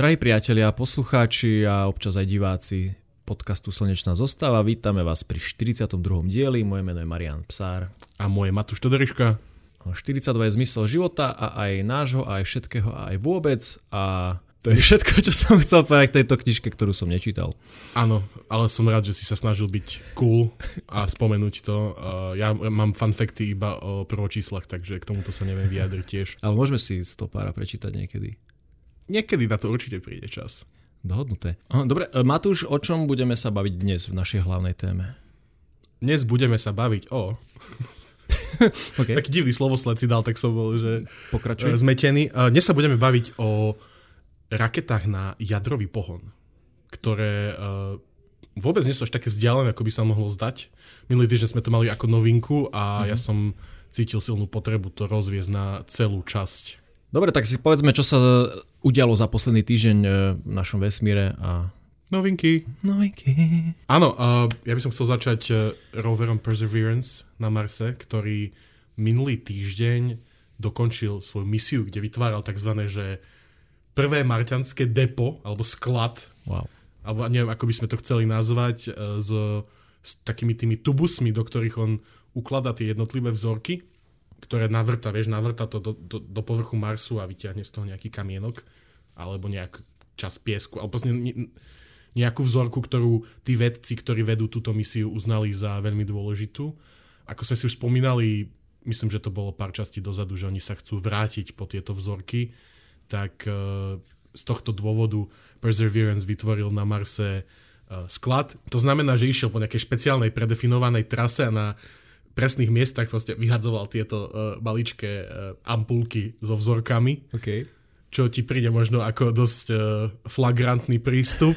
Drahí priatelia, poslucháči a občas aj diváci podcastu Slnečná zostava, vítame vás pri 42. dieli. Moje meno je Marian Psár. A moje Matúš Todoriška. 42 je zmysel života a aj nášho, a aj všetkého, a aj vôbec. A to je všetko, čo som chcel povedať k tejto knižke, ktorú som nečítal. Áno, ale som rád, že si sa snažil byť cool a spomenúť to. Ja mám fun facty iba o prvočíslach, takže k tomuto sa neviem vyjadriť tiež. Ale môžeme si z toho pára prečítať niekedy. Niekedy na to určite príde čas. Dohodnuté. Dobre, e, Matúš, o čom budeme sa baviť dnes v našej hlavnej téme? Dnes budeme sa baviť o... okay. Taký divný slovosled si dal, tak som bol, že Pokračuj. E, zmetený. E, dnes sa budeme baviť o raketách na jadrový pohon, ktoré vôbec nie sú až také vzdialené, ako by sa mohlo zdať. Minulý týždeň sme to mali ako novinku a mm-hmm. ja som cítil silnú potrebu to rozviesť na celú časť Dobre, tak si povedzme, čo sa udialo za posledný týždeň e, v našom vesmíre a... Novinky. Novinky. Áno, ja by som chcel začať uh, roverom Perseverance na Marse, ktorý minulý týždeň dokončil svoju misiu, kde vytváral tzv. že prvé marťanské depo, alebo sklad, wow. alebo neviem, ako by sme to chceli nazvať, s, s takými tými tubusmi, do ktorých on ukladá tie jednotlivé vzorky ktoré navrta, vieš, navrta to do, do, do povrchu Marsu a vyťahne z toho nejaký kamienok, alebo nejak čas piesku, alebo ne, nejakú vzorku, ktorú tí vedci, ktorí vedú túto misiu, uznali za veľmi dôležitú. Ako sme si už spomínali, myslím, že to bolo pár častí dozadu, že oni sa chcú vrátiť po tieto vzorky, tak uh, z tohto dôvodu Perseverance vytvoril na Marse uh, sklad. To znamená, že išiel po nejakej špeciálnej predefinovanej trase a na presných miestach proste vyhadzoval tieto uh, maličké uh, ampulky so vzorkami. Okay. Čo ti príde možno ako dosť uh, flagrantný prístup,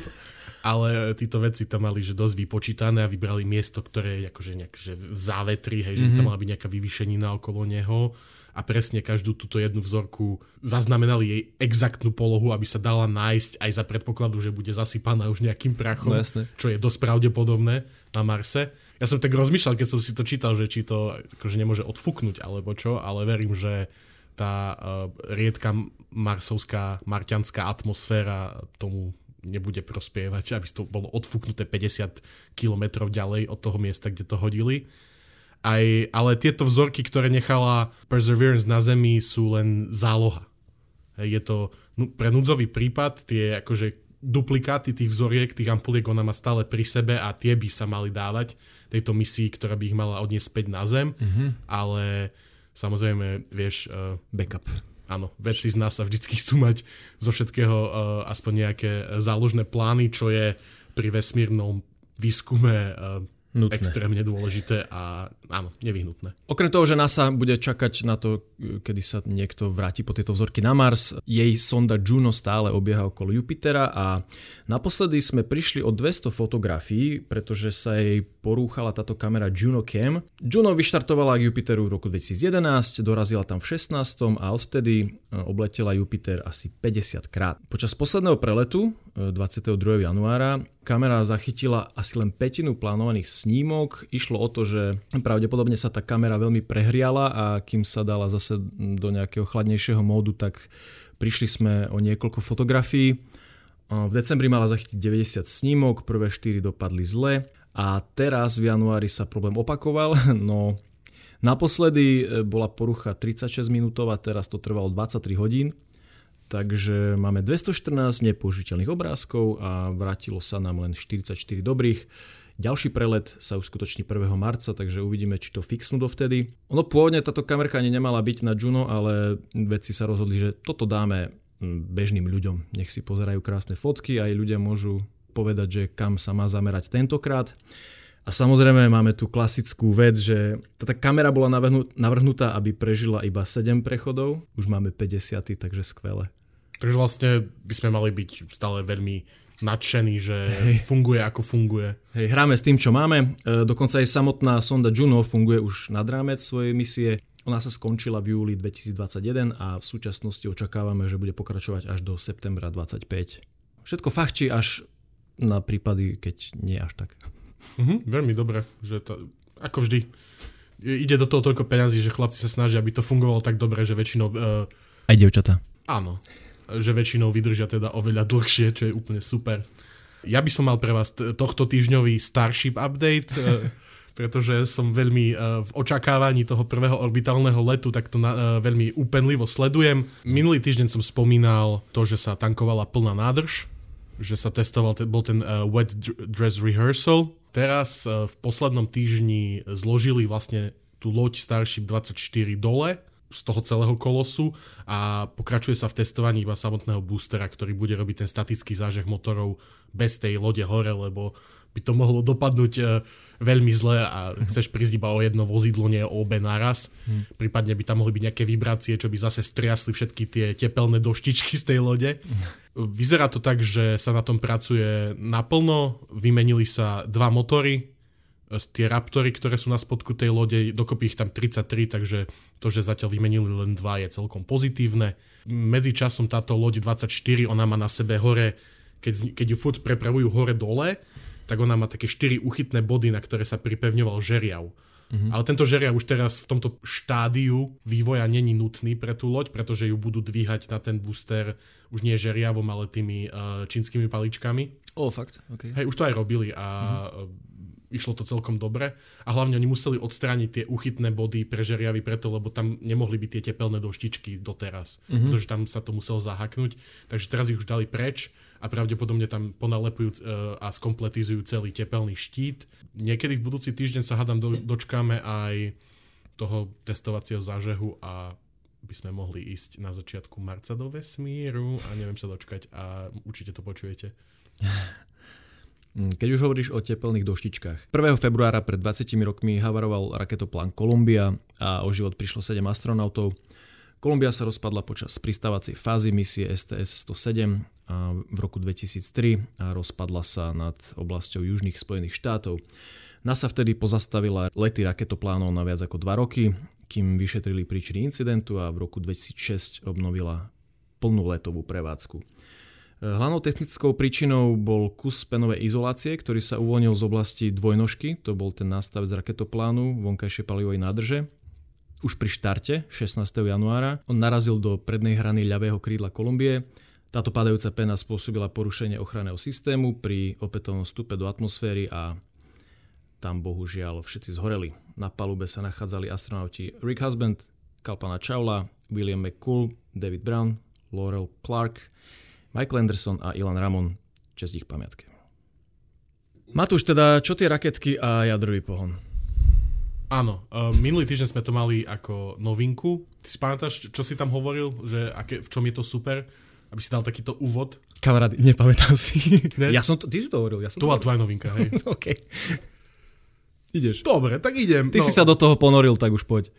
ale títo veci tam mali že dosť vypočítané a vybrali miesto, ktoré je akože nejak že v závetri, hej, mm-hmm. že tam mhm. mala byť nejaká vyvýšenina okolo neho a presne každú túto jednu vzorku zaznamenali jej exaktnú polohu, aby sa dala nájsť aj za predpokladu, že bude zasypaná už nejakým prachom, no, čo je dosť pravdepodobné na Marse. Ja som tak rozmýšľal, keď som si to čítal, že či to akože nemôže odfúknuť alebo čo, ale verím, že tá uh, riedka marsovská, marťanská atmosféra tomu nebude prospievať, aby to bolo odfúknuté 50 km ďalej od toho miesta, kde to hodili. Aj, ale tieto vzorky, ktoré nechala Perseverance na Zemi, sú len záloha. Je to pre núdzový prípad, tie akože duplikáty tých vzoriek, tých ampuliek ona má stále pri sebe a tie by sa mali dávať tejto misii, ktorá by ich mala odniesť späť na Zem, mm-hmm. ale samozrejme, vieš... Uh, Backup. Áno, vedci z nás sa vždycky chcú mať zo všetkého uh, aspoň nejaké záložné plány, čo je pri vesmírnom výskume uh, Nutné. extrémne dôležité a áno, nevyhnutné. Okrem toho, že NASA bude čakať na to, kedy sa niekto vráti po tieto vzorky na Mars, jej sonda Juno stále obieha okolo Jupitera a naposledy sme prišli o 200 fotografií, pretože sa jej porúchala táto kamera Juno Cam. Juno vyštartovala k Jupiteru v roku 2011, dorazila tam v 16. a odtedy e, obletela Jupiter asi 50 krát. Počas posledného preletu 22. E, januára kamera zachytila asi len petinu plánovaných snímok. Išlo o to, že pravdepodobne sa tá kamera veľmi prehriala a kým sa dala zase do nejakého chladnejšieho módu, tak prišli sme o niekoľko fotografií. V decembri mala zachytiť 90 snímok, prvé 4 dopadli zle a teraz v januári sa problém opakoval, no naposledy e, bola porucha 36 minútová, teraz to trvalo 23 hodín. Takže máme 214 nepoužiteľných obrázkov a vrátilo sa nám len 44 dobrých. Ďalší prelet sa uskutoční 1. marca, takže uvidíme, či to fixnú dovtedy. Ono pôvodne táto kamerka ani nemala byť na Juno, ale vedci sa rozhodli, že toto dáme bežným ľuďom. Nech si pozerajú krásne fotky, aj ľudia môžu povedať, že kam sa má zamerať tentokrát. A samozrejme máme tu klasickú vec, že tá kamera bola navrhnutá, aby prežila iba 7 prechodov, už máme 50, takže skvelé. Takže vlastne by sme mali byť stále veľmi nadšený, že Hej. funguje ako funguje. Hej, hráme s tým, čo máme. E, dokonca aj samotná sonda Juno funguje už nad rámec svojej misie. Ona sa skončila v júli 2021 a v súčasnosti očakávame, že bude pokračovať až do septembra 25. Všetko fachčí až na prípady, keď nie až tak. Mhm, veľmi dobre, že to, ako vždy, ide do toho toľko peňazí, že chlapci sa snažia, aby to fungovalo tak dobre, že väčšinou... Uh... Aj devčatá. Áno. že väčšinou vydržia teda oveľa dlhšie, čo je úplne super. Ja by som mal pre vás tohto týždňový Starship update, e, pretože som veľmi e, v očakávaní toho prvého orbitálneho letu, tak to na, veľmi úpenlivo sledujem. Minulý týždeň som spomínal to, že sa tankovala plná nádrž, že sa testoval, bol ten wet dress rehearsal. Teraz v poslednom týždni zložili vlastne tú loď Starship 24 dole z toho celého kolosu a pokračuje sa v testovaní iba samotného boostera, ktorý bude robiť ten statický zážeh motorov bez tej lode hore, lebo by to mohlo dopadnúť e, veľmi zle a chceš prísť iba o jedno vozidlo, nie o obe naraz. Hmm. Prípadne by tam mohli byť nejaké vibrácie, čo by zase striasli všetky tie tepelné doštičky z tej lode. Hmm. Vyzerá to tak, že sa na tom pracuje naplno, vymenili sa dva motory, tie Raptory, ktoré sú na spodku tej lode, dokopy ich tam 33, takže to, že zatiaľ vymenili len dva je celkom pozitívne. Medzi časom táto loď 24, ona má na sebe hore, keď, keď ju furt prepravujú hore-dole, tak ona má také 4 uchytné body, na ktoré sa pripevňoval žeriav. Mm-hmm. Ale tento žeriav už teraz v tomto štádiu vývoja není nutný pre tú loď, pretože ju budú dvíhať na ten booster už nie žeriavom, ale tými uh, čínskymi paličkami. O, oh, fakt? Okay. Hej, už to aj robili a mm-hmm išlo to celkom dobre a hlavne oni museli odstrániť tie uchytné body pre žeriavy preto, lebo tam nemohli byť tie tepelné doštičky doteraz, mm-hmm. pretože tam sa to muselo zahaknúť, takže teraz ich už dali preč a pravdepodobne tam ponalepujú uh, a skompletizujú celý tepelný štít. Niekedy v budúci týždeň sa hádam do, dočkáme aj toho testovacieho zážehu a by sme mohli ísť na začiatku marca do vesmíru a neviem sa dočkať a určite to počujete. Mm, keď už hovoríš o tepelných doštičkách. 1. februára pred 20 rokmi havaroval raketoplán Columbia a o život prišlo 7 astronautov. Kolumbia sa rozpadla počas pristávacej fázy misie STS-107 v roku 2003 a rozpadla sa nad oblasťou južných Spojených štátov. NASA vtedy pozastavila lety raketoplánov na viac ako 2 roky, kým vyšetrili príčiny incidentu a v roku 2006 obnovila plnú letovú prevádzku. Hlavnou technickou príčinou bol kus penovej izolácie, ktorý sa uvoľnil z oblasti dvojnožky, to bol ten nástavec raketoplánu vonkajšej palivovej nádrže. Už pri štarte 16. januára on narazil do prednej hrany ľavého krídla Kolumbie. Táto padajúca pena spôsobila porušenie ochranného systému pri opätovnom vstupe do atmosféry a tam bohužiaľ všetci zhoreli. Na palube sa nachádzali astronauti Rick Husband, Kalpana Chawla, William McCool, David Brown, Laurel Clark, Michael Anderson a Ilan Ramon, čest ich pamiatke. Matúš, teda čo tie raketky a jadrový pohon? Áno, uh, minulý týždeň sme to mali ako novinku. Ty si pamätáš, čo si tam hovoril, že aké, v čom je to super? Aby si dal takýto úvod. Kamarád, nepamätám si. Ne? Ja som to, ty si to hovoril. Ja som to bola tvoja novinka, hej. OK. Ideš. Dobre, tak idem. Ty no. si sa do toho ponoril, tak už poď.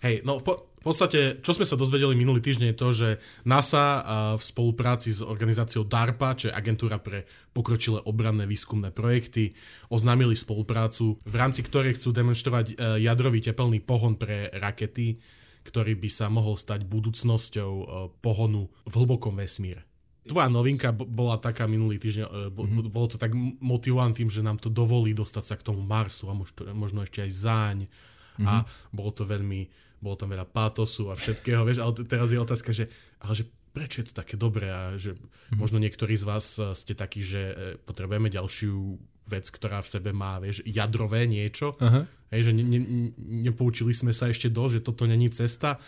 Hej, no po, v podstate, čo sme sa dozvedeli minulý týždeň je to, že NASA v spolupráci s organizáciou DARPA, čo je agentúra pre pokročilé obranné výskumné projekty, oznámili spoluprácu, v rámci ktorej chcú demonstrovať e, jadrový tepelný pohon pre rakety, ktorý by sa mohol stať budúcnosťou e, pohonu v hlbokom vesmíre. Tvoja novinka bola taká minulý týždeň, mm-hmm. bolo to tak motivované tým, že nám to dovolí dostať sa k tomu Marsu a možno ešte aj záň. Mm-hmm. A bolo to veľmi bolo tam veľa pátosu a všetkého, vieš, ale teraz je otázka, že, ale že prečo je to také dobré a že mm. možno niektorí z vás eh, ste takí, že eh, potrebujeme ďalšiu vec, ktorá v sebe má, vieš, jadrové niečo, uh-huh. hej, že ne, ne, nepoučili sme sa ešte dosť, že toto není cesta.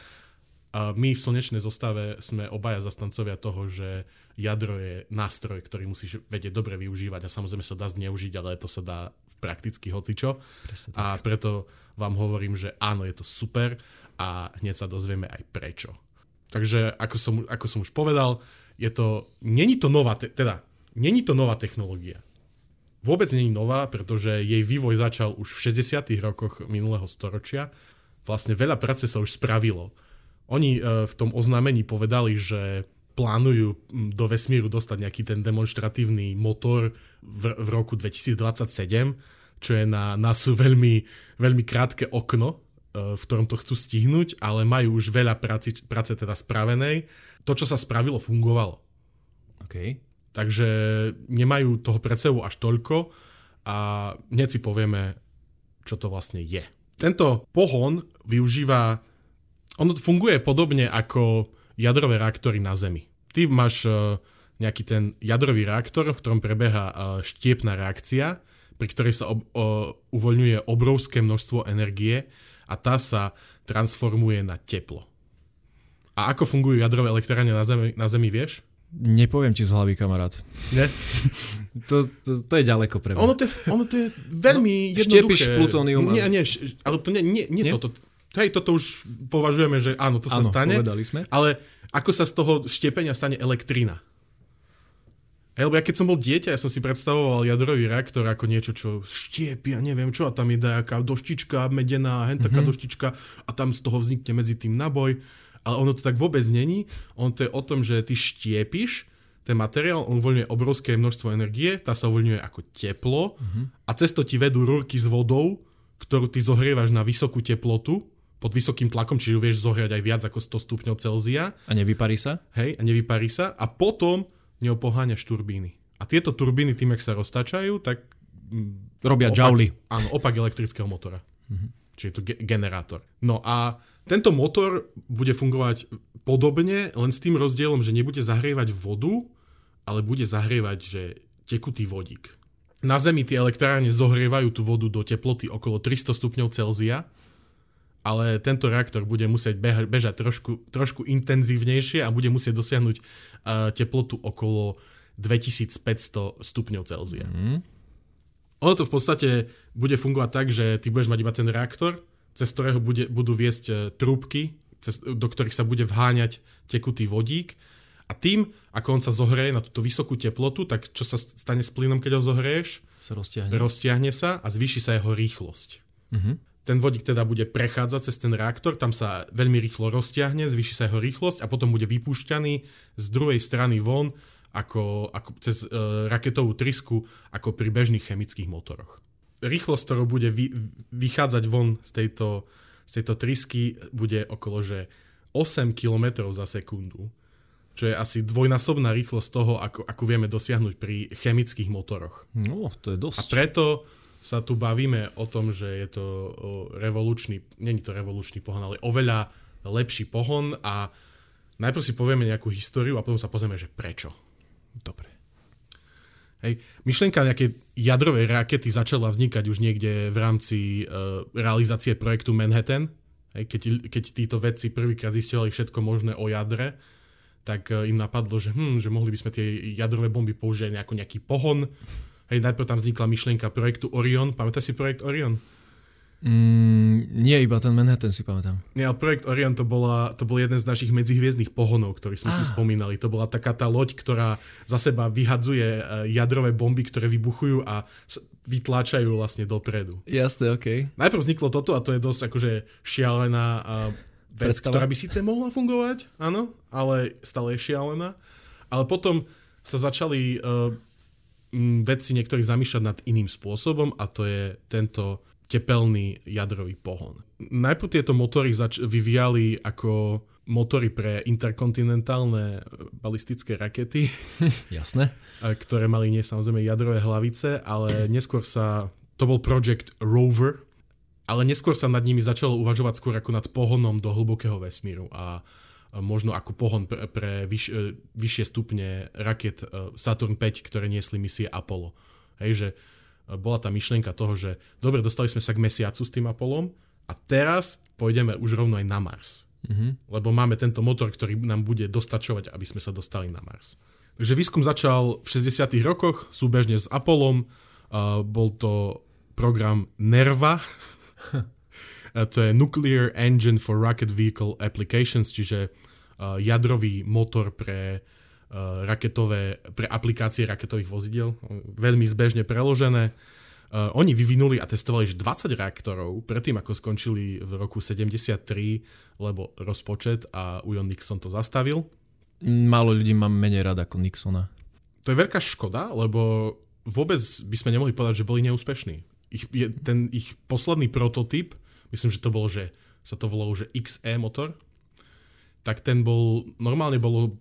A my v slnečnej zostave sme obaja zastancovia toho, že jadro je nástroj, ktorý musíš vedieť dobre využívať a samozrejme sa dá zneužiť, ale to sa dá prakticky hocičo. A preto vám hovorím, že áno, je to super a hneď sa dozvieme aj prečo. Takže ako som, ako som už povedal, je to, není to nová, te, teda, není to nová technológia. Vôbec není nová, pretože jej vývoj začal už v 60. rokoch minulého storočia. Vlastne veľa práce sa už spravilo. Oni e, v tom oznámení povedali, že plánujú do vesmíru dostať nejaký ten demonstratívny motor v, v roku 2027, čo je na nás veľmi, veľmi krátke okno v ktorom to chcú stihnúť, ale majú už veľa práci, práce teda spravenej. To, čo sa spravilo, fungovalo. Okay. Takže nemajú toho pred sebou až toľko a hneď si povieme, čo to vlastne je. Tento pohon využíva, ono funguje podobne ako jadrové reaktory na Zemi. ty máš uh, nejaký ten jadrový reaktor, v ktorom prebieha uh, štiepná reakcia, pri ktorej sa ob, uh, uvoľňuje obrovské množstvo energie a tá sa transformuje na teplo. A ako fungujú jadrové elektrárne na Zemi, na Zemi vieš? Nepoviem ti z hlavy, kamarát. Nie? to, to, to je ďaleko pre mňa. Ono to je, ono to je veľmi no, jednoduché. Štiepiš plutónium. Nie, nie, ale to nie, nie, nie, nie? toto. Hej, toto už považujeme, že áno, to sa áno, stane. sme. Ale ako sa z toho štiepenia stane elektrina? Hej, lebo ja keď som bol dieťa, ja som si predstavoval jadrový reaktor ako niečo, čo štiepi a neviem čo, a tam je nejaká doštička medená, hen taká mm-hmm. doštička a tam z toho vznikne medzi tým naboj. Ale ono to tak vôbec není. On to je o tom, že ty štiepiš ten materiál, on uvoľňuje obrovské množstvo energie, tá sa uvoľňuje ako teplo mm-hmm. a cez to ti vedú rúrky s vodou, ktorú ty zohrievaš na vysokú teplotu, pod vysokým tlakom, čiže vieš zohriať aj viac ako 100 stupňov Celzia. A nevyparí sa? Hej, a nevyparí sa. A potom ňou poháňaš turbíny. A tieto turbíny tým, ak sa roztačajú, tak... Mm, Robia opak, džauly. Áno, opak elektrického motora. Mm-hmm. Čiže je to ge- generátor. No a tento motor bude fungovať podobne, len s tým rozdielom, že nebude zahrievať vodu, ale bude zahrievať, že tekutý vodík. Na Zemi tie elektrárne zohrievajú tú vodu do teploty okolo 300 stupňov Celzia, ale tento reaktor bude musieť beha- bežať trošku, trošku intenzívnejšie a bude musieť dosiahnuť uh, teplotu okolo 2500 stupňov Celzia. Mm. Ono to v podstate bude fungovať tak, že ty budeš mať iba ten reaktor, cez ktorého bude, budú viesť uh, trúbky, cez, do ktorých sa bude vháňať tekutý vodík a tým, ako on sa zohreje na túto vysokú teplotu, tak čo sa stane s plynom, keď ho zohrieš? Sa roztiahne. Roztiahne sa a zvýši sa jeho rýchlosť. Mm-hmm. Ten vodík teda bude prechádzať cez ten reaktor, tam sa veľmi rýchlo roztiahne, zvýši sa jeho rýchlosť a potom bude vypúšťaný z druhej strany von ako, ako cez e, raketovú trysku ako pri bežných chemických motoroch. Rýchlosť, ktorou bude vy, vychádzať von z tejto, z tejto trysky, bude okolo že 8 km za sekundu, čo je asi dvojnásobná rýchlosť toho, ako, ako vieme dosiahnuť pri chemických motoroch. No, to je dosť. A preto sa tu bavíme o tom, že je to revolučný, není to revolučný pohon, ale oveľa lepší pohon a najprv si povieme nejakú históriu a potom sa pozrieme, že prečo. Dobre. Hej. Myšlienka nejakej jadrovej rakety začala vznikať už niekde v rámci uh, realizácie projektu Manhattan. Hej. Keď, keď títo vedci prvýkrát zistovali všetko možné o jadre, tak uh, im napadlo, že, hm, že mohli by sme tie jadrové bomby použiť ako nejaký pohon Hej, najprv tam vznikla myšlienka projektu Orion. Pamätáš si projekt Orion? Mm, nie, iba ten Manhattan si pamätám. Nie, ale projekt Orion to, bola, to bol jeden z našich medzihviezdnych pohonov, ktorý sme ah. si spomínali. To bola taká tá loď, ktorá za seba vyhadzuje e, jadrové bomby, ktoré vybuchujú a vytláčajú vlastne dopredu. Jasné, OK. Najprv vzniklo toto a to je dosť akože šialená vec, Predstava? ktorá by síce mohla fungovať, áno, ale stále je šialená. Ale potom sa začali uh, vedci niektorí zamýšľať nad iným spôsobom a to je tento tepelný jadrový pohon. Najprv tieto motory zač- vyvíjali ako motory pre interkontinentálne balistické rakety. Jasné. Ktoré mali nie samozrejme jadrové hlavice, ale neskôr sa, to bol projekt Rover, ale neskôr sa nad nimi začalo uvažovať skôr ako nad pohonom do hlbokého vesmíru a možno ako pohon pre, pre vyš, e, vyššie stupne raket e, Saturn 5, ktoré niesli misie Apollo. Hej, že e, bola tá myšlienka toho, že dobre, dostali sme sa k mesiacu s tým Apollom a teraz pôjdeme už rovno aj na Mars. Mm-hmm. Lebo máme tento motor, ktorý nám bude dostačovať, aby sme sa dostali na Mars. Takže výskum začal v 60. rokoch súbežne s Apollom. Uh, bol to program NERVA, to je Nuclear Engine for Rocket Vehicle Applications, čiže uh, jadrový motor pre uh, raketové, pre aplikácie raketových vozidel, veľmi zbežne preložené. Oni vyvinuli a testovali 20 reaktorov predtým, ako skončili v roku 73, lebo rozpočet a Ujon Nixon to zastavil. Málo ľudí má menej rada ako Nixona. To je veľká škoda, lebo vôbec by sme nemohli povedať, že boli neúspešní. Ich, je, ten ich posledný prototyp myslím, že to bolo, že sa to volalo, že XE motor, tak ten bol, normálne bolo,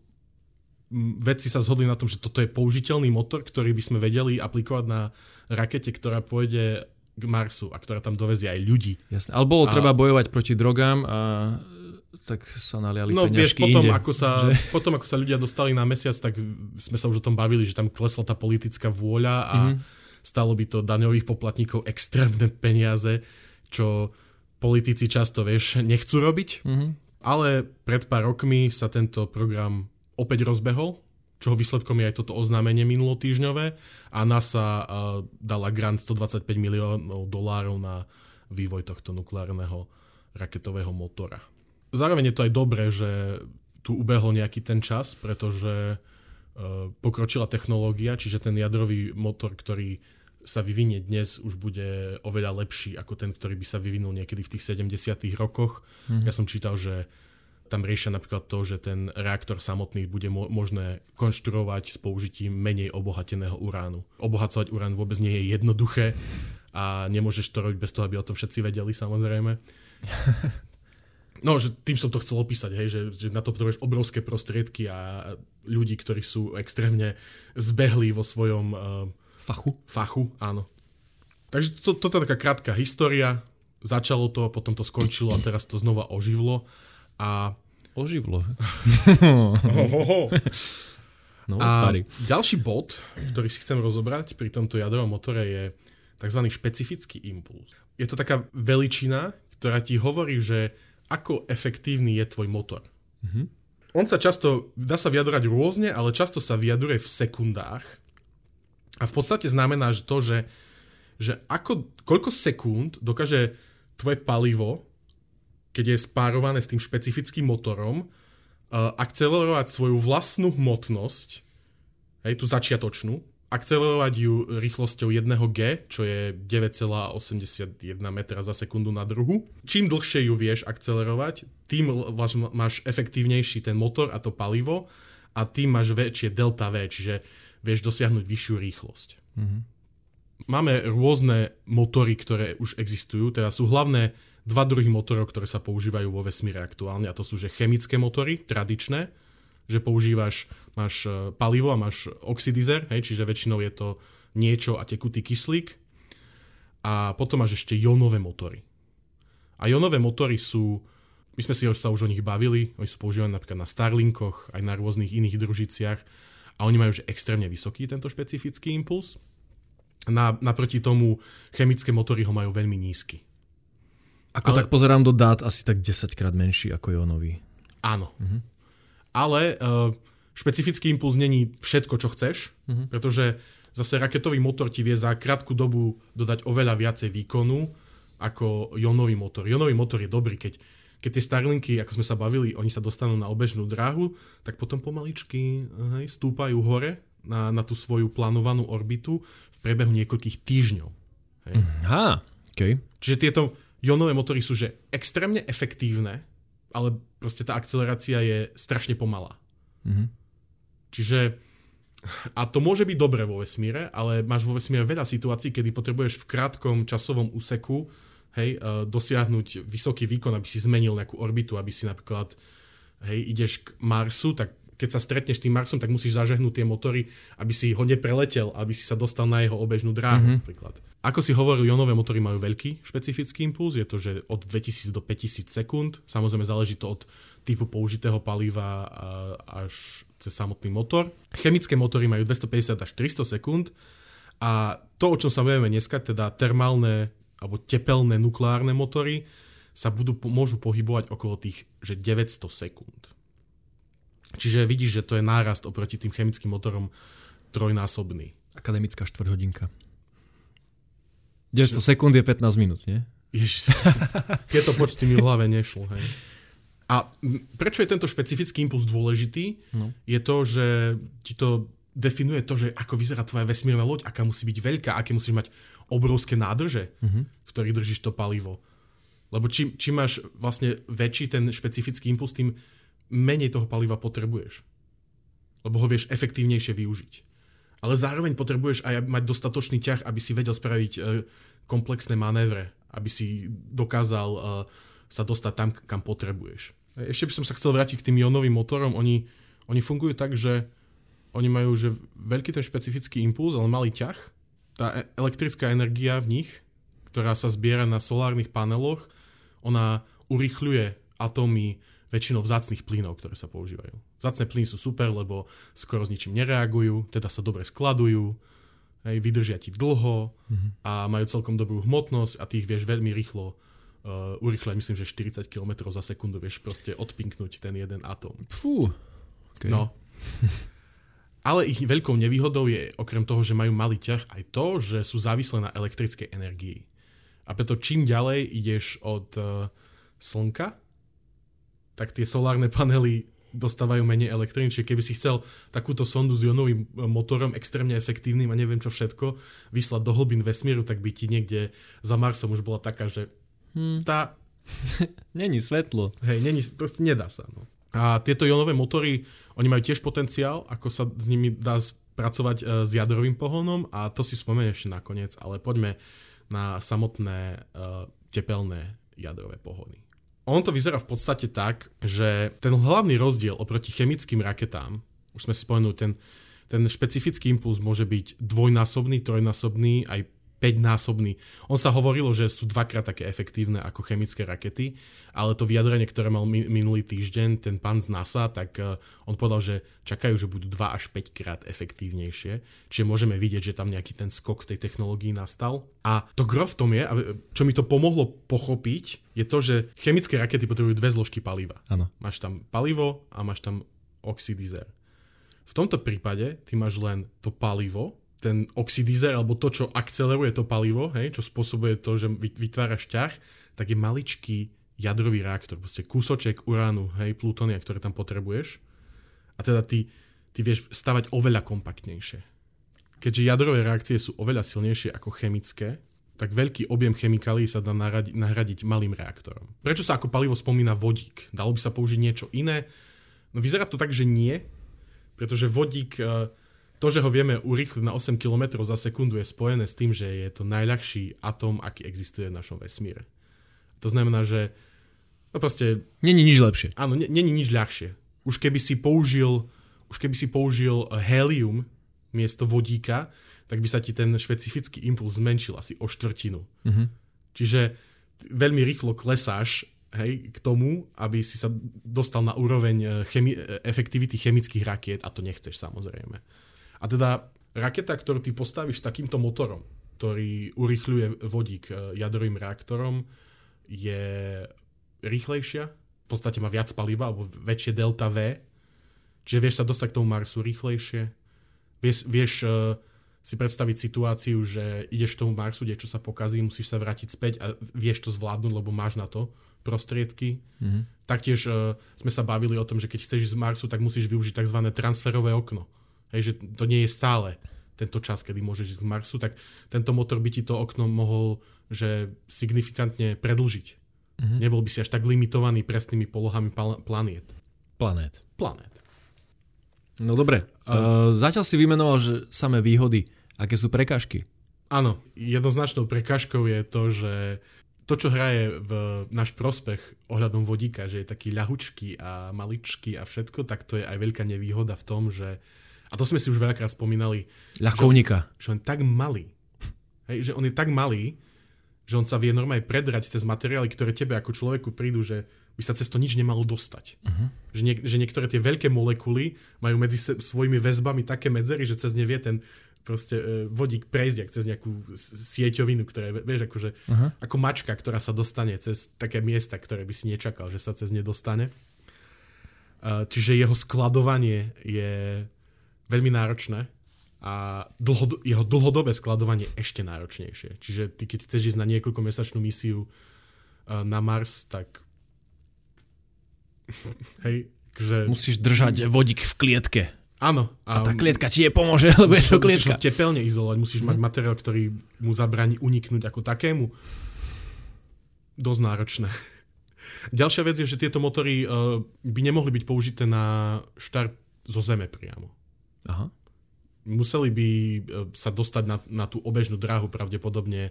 vedci sa zhodli na tom, že toto je použiteľný motor, ktorý by sme vedeli aplikovať na rakete, ktorá pôjde k Marsu a ktorá tam dovezie aj ľudí. Jasne, ale bolo a... treba bojovať proti drogám a tak sa naliali No vieš, potom inde, ako, sa, potom ako sa ľudia dostali na mesiac, tak sme sa už o tom bavili, že tam klesla tá politická vôľa a mm-hmm. stalo by to daňových poplatníkov extrémne peniaze, čo politici často, vieš, nechcú robiť. Mm-hmm. Ale pred pár rokmi sa tento program opäť rozbehol, čoho výsledkom je aj toto oznámenie minulotýžňové a NASA dala grant 125 miliónov dolárov na vývoj tohto nukleárneho raketového motora. Zároveň je to aj dobré, že tu ubehol nejaký ten čas, pretože uh, pokročila technológia, čiže ten jadrový motor, ktorý sa vyvinie dnes, už bude oveľa lepší ako ten, ktorý by sa vyvinul niekedy v tých 70. rokoch. Mm-hmm. Ja som čítal, že tam riešia napríklad to, že ten reaktor samotný bude mo- možné konštruovať s použitím menej obohateného uránu. Obohacovať urán vôbec nie je jednoduché a nemôžeš to robiť bez toho, aby o tom všetci vedeli samozrejme. No, že tým som to chcel opísať, hej, že, že na to potrebuješ obrovské prostriedky a ľudí, ktorí sú extrémne zbehlí vo svojom uh, fachu. Fachu, áno. Takže to, toto je taká krátka história. Začalo to, potom to skončilo a teraz to znova oživlo. A... Oživlo. no, a ďalší bod, ktorý si chcem rozobrať pri tomto jadrovom motore je tzv. špecifický impuls. Je to taká veličina, ktorá ti hovorí, že ako efektívny je tvoj motor. Mm-hmm. On sa často, dá sa vyjadrovať rôzne, ale často sa vyjadruje v sekundách. A v podstate znamená že to, že, že ako, koľko sekúnd dokáže tvoje palivo, keď je spárované s tým špecifickým motorom, uh, akcelerovať svoju vlastnú hmotnosť, hej, tú začiatočnú, akcelerovať ju rýchlosťou 1G, čo je 9,81 metra za sekundu na druhu. Čím dlhšie ju vieš akcelerovať, tým máš efektívnejší ten motor a to palivo a tým máš väčšie delta V, čiže vieš dosiahnuť vyššiu rýchlosť. Mm-hmm. Máme rôzne motory, ktoré už existujú, teda sú hlavné dva druhy motorov, ktoré sa používajú vo vesmíre aktuálne a to sú že chemické motory, tradičné, že používaš, máš e, palivo a máš oxidizer, hej, čiže väčšinou je to niečo a tekutý kyslík. A potom máš ešte jonové motory. A jonové motory sú, my sme si sa už o nich bavili, oni sú používané napríklad na Starlinkoch, aj na rôznych iných družiciach a oni majú že extrémne vysoký tento špecifický impuls. Na, naproti tomu chemické motory ho majú veľmi nízky. Ako Ale... tak pozerám do dát, asi tak 10 krát menší ako jónový. Áno. Mhm ale uh, špecifický impuls není všetko, čo chceš, uh-huh. pretože zase raketový motor ti vie za krátku dobu dodať oveľa viacej výkonu ako jonový motor. Jonový motor je dobrý, keď, keď tie Starlinky, ako sme sa bavili, oni sa dostanú na obežnú dráhu, tak potom pomaličky hej, stúpajú hore na, na tú svoju plánovanú orbitu v priebehu niekoľkých týždňov. Hej. Aha, okay. Čiže tieto jonové motory sú že extrémne efektívne, ale proste tá akcelerácia je strašne pomalá. Mm-hmm. Čiže a to môže byť dobré vo vesmíre, ale máš vo vesmíre veľa situácií, kedy potrebuješ v krátkom časovom úseku hej, uh, dosiahnuť vysoký výkon, aby si zmenil nejakú orbitu, aby si napríklad hej, ideš k Marsu, tak keď sa stretneš s tým Marsom, tak musíš zažehnúť tie motory, aby si ho nepreletel, aby si sa dostal na jeho obežnú dráhu mm-hmm. napríklad. Ako si hovoril, jonové motory majú veľký špecifický impuls, je to, že od 2000 do 5000 sekúnd, samozrejme záleží to od typu použitého paliva až cez samotný motor. Chemické motory majú 250 až 300 sekúnd a to, o čom sa budeme dneska, teda termálne alebo tepelné nukleárne motory, sa budú, môžu pohybovať okolo tých že 900 sekúnd. Čiže vidíš, že to je nárast oproti tým chemickým motorom trojnásobný. Akademická štvrťhodinka. 900 sekúnd je 15 minút, nie? Ježiš, tieto počty mi v hlave nešlo. Hej. A prečo je tento špecifický impuls dôležitý? No. Je to, že ti to definuje to, že ako vyzerá tvoja vesmírna loď, aká musí byť veľká, aké musíš mať obrovské nádrže, uh-huh. v ktorých držíš to palivo. Lebo čím, čím máš vlastne väčší ten špecifický impuls, tým menej toho paliva potrebuješ. Lebo ho vieš efektívnejšie využiť ale zároveň potrebuješ aj mať dostatočný ťah, aby si vedel spraviť e, komplexné manévre, aby si dokázal e, sa dostať tam, kam potrebuješ. Ešte by som sa chcel vrátiť k tým ionovým motorom. Oni, oni fungujú tak, že oni majú že veľký ten špecifický impuls, ale malý ťah. Tá e, elektrická energia v nich, ktorá sa zbiera na solárnych paneloch, ona urychľuje atómy väčšinou vzácných plynov, ktoré sa používajú. Vzácne plyny sú super, lebo skoro s ničím nereagujú, teda sa dobre skladujú, hej, vydržia ti dlho mm-hmm. a majú celkom dobrú hmotnosť a ty ich vieš veľmi rýchlo uh, urychle, myslím, že 40 km za sekundu vieš proste odpinknúť ten jeden atóm. Fú. Okay. No. Ale ich veľkou nevýhodou je, okrem toho, že majú malý ťah, aj to, že sú závislé na elektrickej energii. A preto čím ďalej ideš od uh, slnka, tak tie solárne panely dostávajú menej elektriny. Čiže keby si chcel takúto sondu s ionovým e, motorom, extrémne efektívnym a neviem čo všetko, vyslať do hlbín vesmíru, tak by ti niekde za Marsom už bola taká, že hmm. tá... není svetlo. Hej, není, proste nedá sa. No. A tieto ionové motory, oni majú tiež potenciál, ako sa s nimi dá pracovať e, s jadrovým pohonom a to si spomeniem ešte nakoniec, ale poďme na samotné uh, tepelné jadrové pohony. On to vyzerá v podstate tak, že ten hlavný rozdiel oproti chemickým raketám, už sme si spomenuli, ten, ten špecifický impuls môže byť dvojnásobný, trojnásobný, aj 5-násobný. On sa hovorilo, že sú dvakrát také efektívne ako chemické rakety, ale to vyjadrenie, ktoré mal minulý týždeň ten pán z NASA, tak uh, on povedal, že čakajú, že budú 2 až 5 krát efektívnejšie. Čiže môžeme vidieť, že tam nejaký ten skok v tej technológii nastal. A to gro v tom je, čo mi to pomohlo pochopiť, je to, že chemické rakety potrebujú dve zložky paliva. Ano. Máš tam palivo a máš tam oxidizer. V tomto prípade ty máš len to palivo, ten oxidizer, alebo to, čo akceleruje to palivo, hej, čo spôsobuje to, že vytvára šťah, tak je maličký jadrový reaktor, proste kúsoček uránu, hej, plutónia, ktoré tam potrebuješ. A teda ty, ty vieš stavať oveľa kompaktnejšie. Keďže jadrové reakcie sú oveľa silnejšie ako chemické, tak veľký objem chemikálií sa dá nahradiť, nahradiť malým reaktorom. Prečo sa ako palivo spomína vodík? Dalo by sa použiť niečo iné? No vyzerá to tak, že nie, pretože vodík uh, to, že ho vieme urýchliť na 8 km za sekundu je spojené s tým, že je to najľahší atóm, aký existuje v našom vesmíre. To znamená, že no proste... Není nič lepšie. Áno, není nič ľahšie. Už keby si použil, už keby si použil helium miesto vodíka, tak by sa ti ten špecifický impuls zmenšil asi o štvrtinu. Uh-huh. Čiže veľmi rýchlo klesáš hej, k tomu, aby si sa dostal na úroveň eh, chemi- efektivity chemických rakiet a to nechceš samozrejme. A teda raketa, ktorú ty postavíš takýmto motorom, ktorý urychľuje vodík e, jadrovým reaktorom, je rýchlejšia, v podstate má viac paliva, alebo väčšie delta V, čiže vieš sa dostať k tomu Marsu rýchlejšie, vieš, vieš uh, si predstaviť situáciu, že ideš k tomu Marsu, kde čo sa pokazí, musíš sa vrátiť späť a vieš to zvládnuť, lebo máš na to prostriedky. Mm-hmm. Taktiež uh, sme sa bavili o tom, že keď chceš ísť z Marsu, tak musíš využiť tzv. transferové okno hej, že to nie je stále tento čas, kedy môžeš ísť k Marsu, tak tento motor by ti to okno mohol že signifikantne predlžiť. Mm-hmm. Nebol by si až tak limitovaný presnými polohami pal- planiet. Planét. Planét. No dobre, uh, zatiaľ si vymenoval, že samé výhody. Aké sú prekážky? Áno, jednoznačnou prekážkou je to, že to, čo hraje v náš prospech ohľadom vodíka, že je taký ľahučký a maličký a všetko, tak to je aj veľká nevýhoda v tom, že a to sme si už veľakrát spomínali. Ľahkovníka. Že, že on je tak malý. Hej, že on je tak malý, že on sa vie normálne predrať cez materiály, ktoré tebe ako človeku prídu, že by sa cez to nič nemalo dostať. Uh-huh. Že, niek- že niektoré tie veľké molekuly majú medzi se- svojimi väzbami také medzery, že cez ne vie ten proste e, vodík prejsť cez nejakú sieťovinu, ktoré, vieš, akože, uh-huh. ako mačka, ktorá sa dostane cez také miesta, ktoré by si nečakal, že sa cez ne dostane. Uh, čiže jeho skladovanie je veľmi náročné a dlho, jeho dlhodobé skladovanie ešte náročnejšie. Čiže ty keď chceš ísť na niekoľko mesačnú misiu uh, na Mars, tak hej, že... Musíš držať vodík v klietke. Áno. A, a tá klietka ti je pomôže, lebo je to klietka. Musíš tepelne izolovať, musíš hm. mať mhm. materiál, ktorý mu zabráni uniknúť ako takému. Dosť náročné. Ďalšia vec je, že tieto motory uh, by nemohli byť použité na štart zo Zeme priamo. Aha. Museli by e, sa dostať na, na tú obežnú dráhu pravdepodobne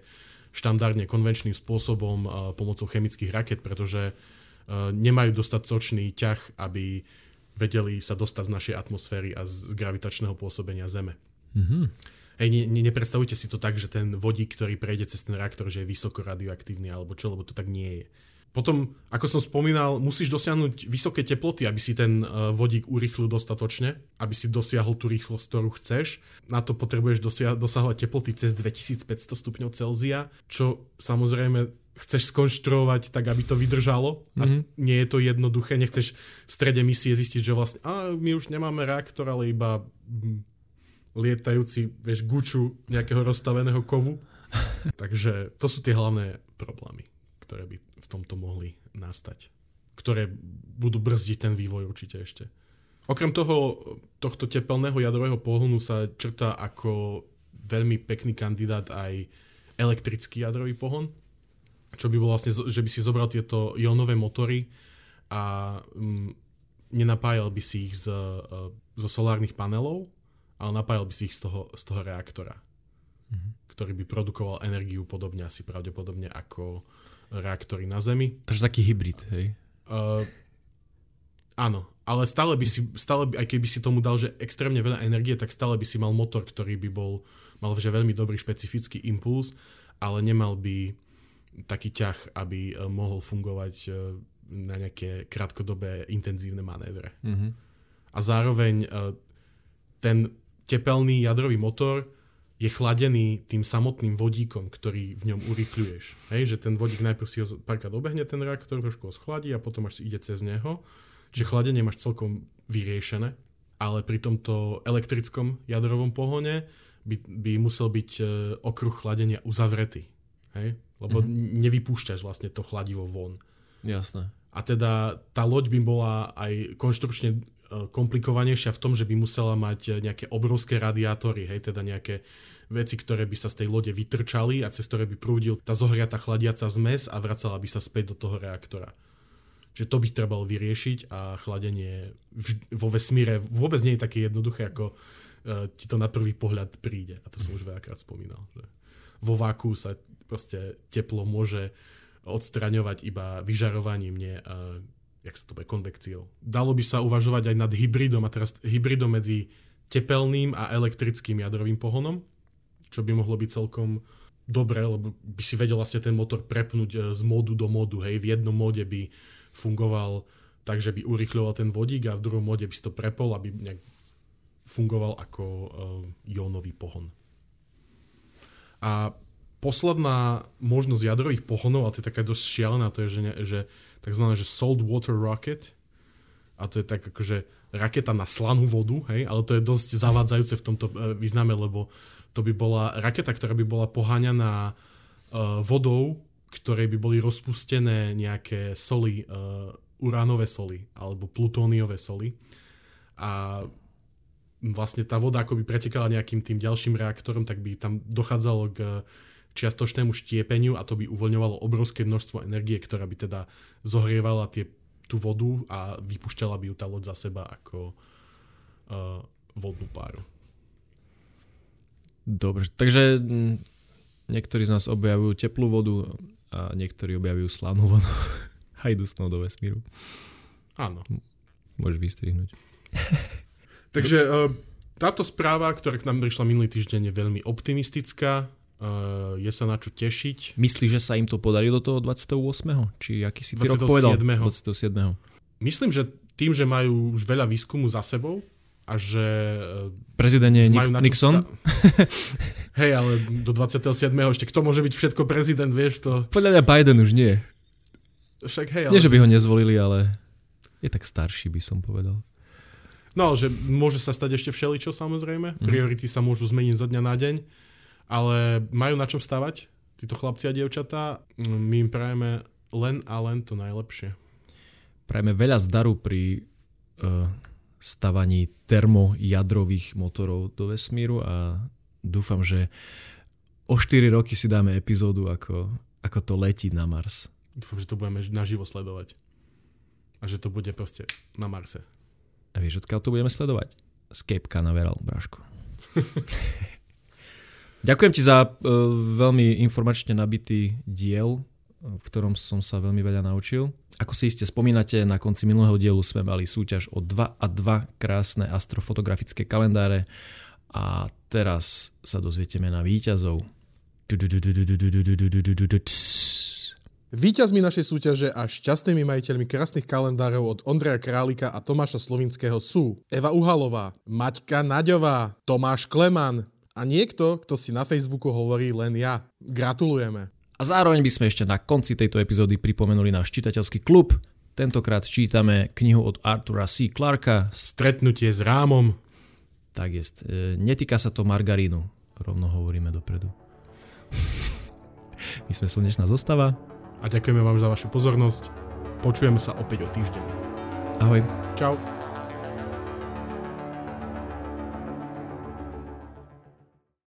štandardne konvenčným spôsobom uh, pomocou chemických raket, pretože uh, nemajú dostatočný ťah, aby vedeli sa dostať z našej atmosféry a z gravitačného pôsobenia Zeme. Mm-hmm. Hej, ne, ne, nepredstavujte si to tak, že ten vodík, ktorý prejde cez ten reaktor, že je vysoko radioaktívny alebo čo, lebo to tak nie je. Potom, ako som spomínal, musíš dosiahnuť vysoké teploty, aby si ten e, vodík urýchlil dostatočne, aby si dosiahol tú rýchlosť, ktorú chceš. Na to potrebuješ dosia- dosahovať teploty cez 2500 stupňov Celzia, čo samozrejme chceš skonštruovať tak, aby to vydržalo. A mm-hmm. nie je to jednoduché. Nechceš v strede misie zistiť, že vlastne a my už nemáme reaktor, ale iba hm, lietajúci, vieš, guču nejakého rozstaveného kovu. Takže to sú tie hlavné problémy, ktoré by v tomto mohli nastať. Ktoré budú brzdiť ten vývoj určite ešte. Okrem toho, tohto tepelného jadrového pohonu sa črta ako veľmi pekný kandidát aj elektrický jadrový pohon, čo by bolo vlastne, že by si zobral tieto ionové motory a mm, nenapájal by si ich z, e, zo solárnych panelov, ale napájal by si ich z toho, z toho reaktora, mm-hmm. ktorý by produkoval energiu podobne asi pravdepodobne ako reaktory na Zemi. Takže taký hybrid, hej? Uh, áno, ale stále by si, stále by, aj keby si tomu dal, že extrémne veľa energie, tak stále by si mal motor, ktorý by bol, mal že veľmi dobrý špecifický impuls, ale nemal by taký ťah, aby uh, mohol fungovať uh, na nejaké krátkodobé intenzívne manévre. Mm-hmm. A zároveň uh, ten tepelný jadrový motor je chladený tým samotným vodíkom, ktorý v ňom urychľuješ. Hej, že ten vodík najprv si ho párkrát obehne ten reaktor, trošku ho schladí a potom až ide cez neho. Čiže chladenie máš celkom vyriešené, ale pri tomto elektrickom jadrovom pohone by, by musel byť e, okruh chladenia uzavretý. Hej? Lebo mm-hmm. nevypúšťaš vlastne to chladivo von. Jasné. A teda tá loď by bola aj konštrukčne komplikovanejšia v tom, že by musela mať e, nejaké obrovské radiátory, hej, teda nejaké veci, ktoré by sa z tej lode vytrčali a cez ktoré by prúdil tá zohriata chladiaca zmes a vracala by sa späť do toho reaktora. Čiže to by trebalo vyriešiť a chladenie vo vesmíre vôbec nie je také jednoduché, ako uh, ti to na prvý pohľad príde. A to som už veľakrát spomínal. Že vo váku sa proste teplo môže odstraňovať iba vyžarovaním, nie jak sa to bude, konvekciou. Dalo by sa uvažovať aj nad hybridom, a teraz hybridom medzi tepelným a elektrickým jadrovým pohonom, čo by mohlo byť celkom dobre, lebo by si vedel vlastne ten motor prepnúť e, z módu do módu, hej, v jednom móde by fungoval tak, že by urychľoval ten vodík a v druhom móde by si to prepol, aby nejak fungoval ako uh, jónový pohon. A posledná možnosť jadrových pohonov, a to je taká dosť šialená, to je, že, ne, že tzv. Že salt water rocket a to je tak akože raketa na slanú vodu, hej, ale to je dosť zavádzajúce v tomto e, význame, lebo to by bola raketa, ktorá by bola poháňaná uh, vodou, ktorej by boli rozpustené nejaké soli, uh, uránové soli alebo plutóniové soli. A vlastne tá voda ako by pretekala nejakým tým ďalším reaktorom, tak by tam dochádzalo k čiastočnému štiepeniu a to by uvoľňovalo obrovské množstvo energie, ktorá by teda zohrievala tie, tú vodu a vypušťala by ju tá loď za seba ako uh, vodnú páru. Dobre, takže niektorí z nás objavujú teplú vodu a niektorí objavujú slanú vodu. Hajdu snou do vesmíru. Áno. Môžeš vystrihnúť. takže uh, táto správa, ktorá k nám prišla minulý týždeň, je veľmi optimistická. Uh, je sa na čo tešiť. Myslíš, že sa im to podarí do toho 28. Či aký si ty 27. rok povedal? 27. Myslím, že tým, že majú už veľa výskumu za sebou a že... E, Prezident je Nik- Nixon? Sta- Hej, ale do 27. ešte kto môže byť všetko prezident, vieš to? Podľa mňa Biden už nie. Však hej, ale... Nie, že by ho nezvolili, ale je tak starší, by som povedal. No, že môže sa stať ešte všeličo samozrejme. Mm. Priority sa môžu zmeniť zo dňa na deň ale majú na čom stavať, títo chlapci a dievčatá. My im prajeme len a len to najlepšie. Prajeme veľa zdaru pri uh, stavaní termojadrových motorov do vesmíru a dúfam, že o 4 roky si dáme epizódu, ako, ako to letí na Mars. Dúfam, že to budeme naživo sledovať. A že to bude proste na Marse. A vieš, odkiaľ to budeme sledovať? Z Cape Canaveral, bráško. Ďakujem ti za uh, veľmi informačne nabitý diel, v ktorom som sa veľmi veľa naučil. Ako si iste spomínate, na konci minulého dielu sme mali súťaž o 2 a 2 krásne astrofotografické kalendáre a teraz sa dozviete na víťazov. Výťazmi našej súťaže a šťastnými majiteľmi krásnych kalendárov od Ondreja Králika a Tomáša Slovinského sú Eva Uhalová, Maťka Naďová, Tomáš Kleman a niekto, kto si na Facebooku hovorí len ja. Gratulujeme. A zároveň by sme ešte na konci tejto epizódy pripomenuli náš čitateľský klub. Tentokrát čítame knihu od Artura C. Clarka. Stretnutie s rámom. Tak jest. E, netýka sa to margarínu. Rovno hovoríme dopredu. My sme slnečná zostava a ďakujeme vám za vašu pozornosť. Počujeme sa opäť o týždeň. Ahoj. Čau.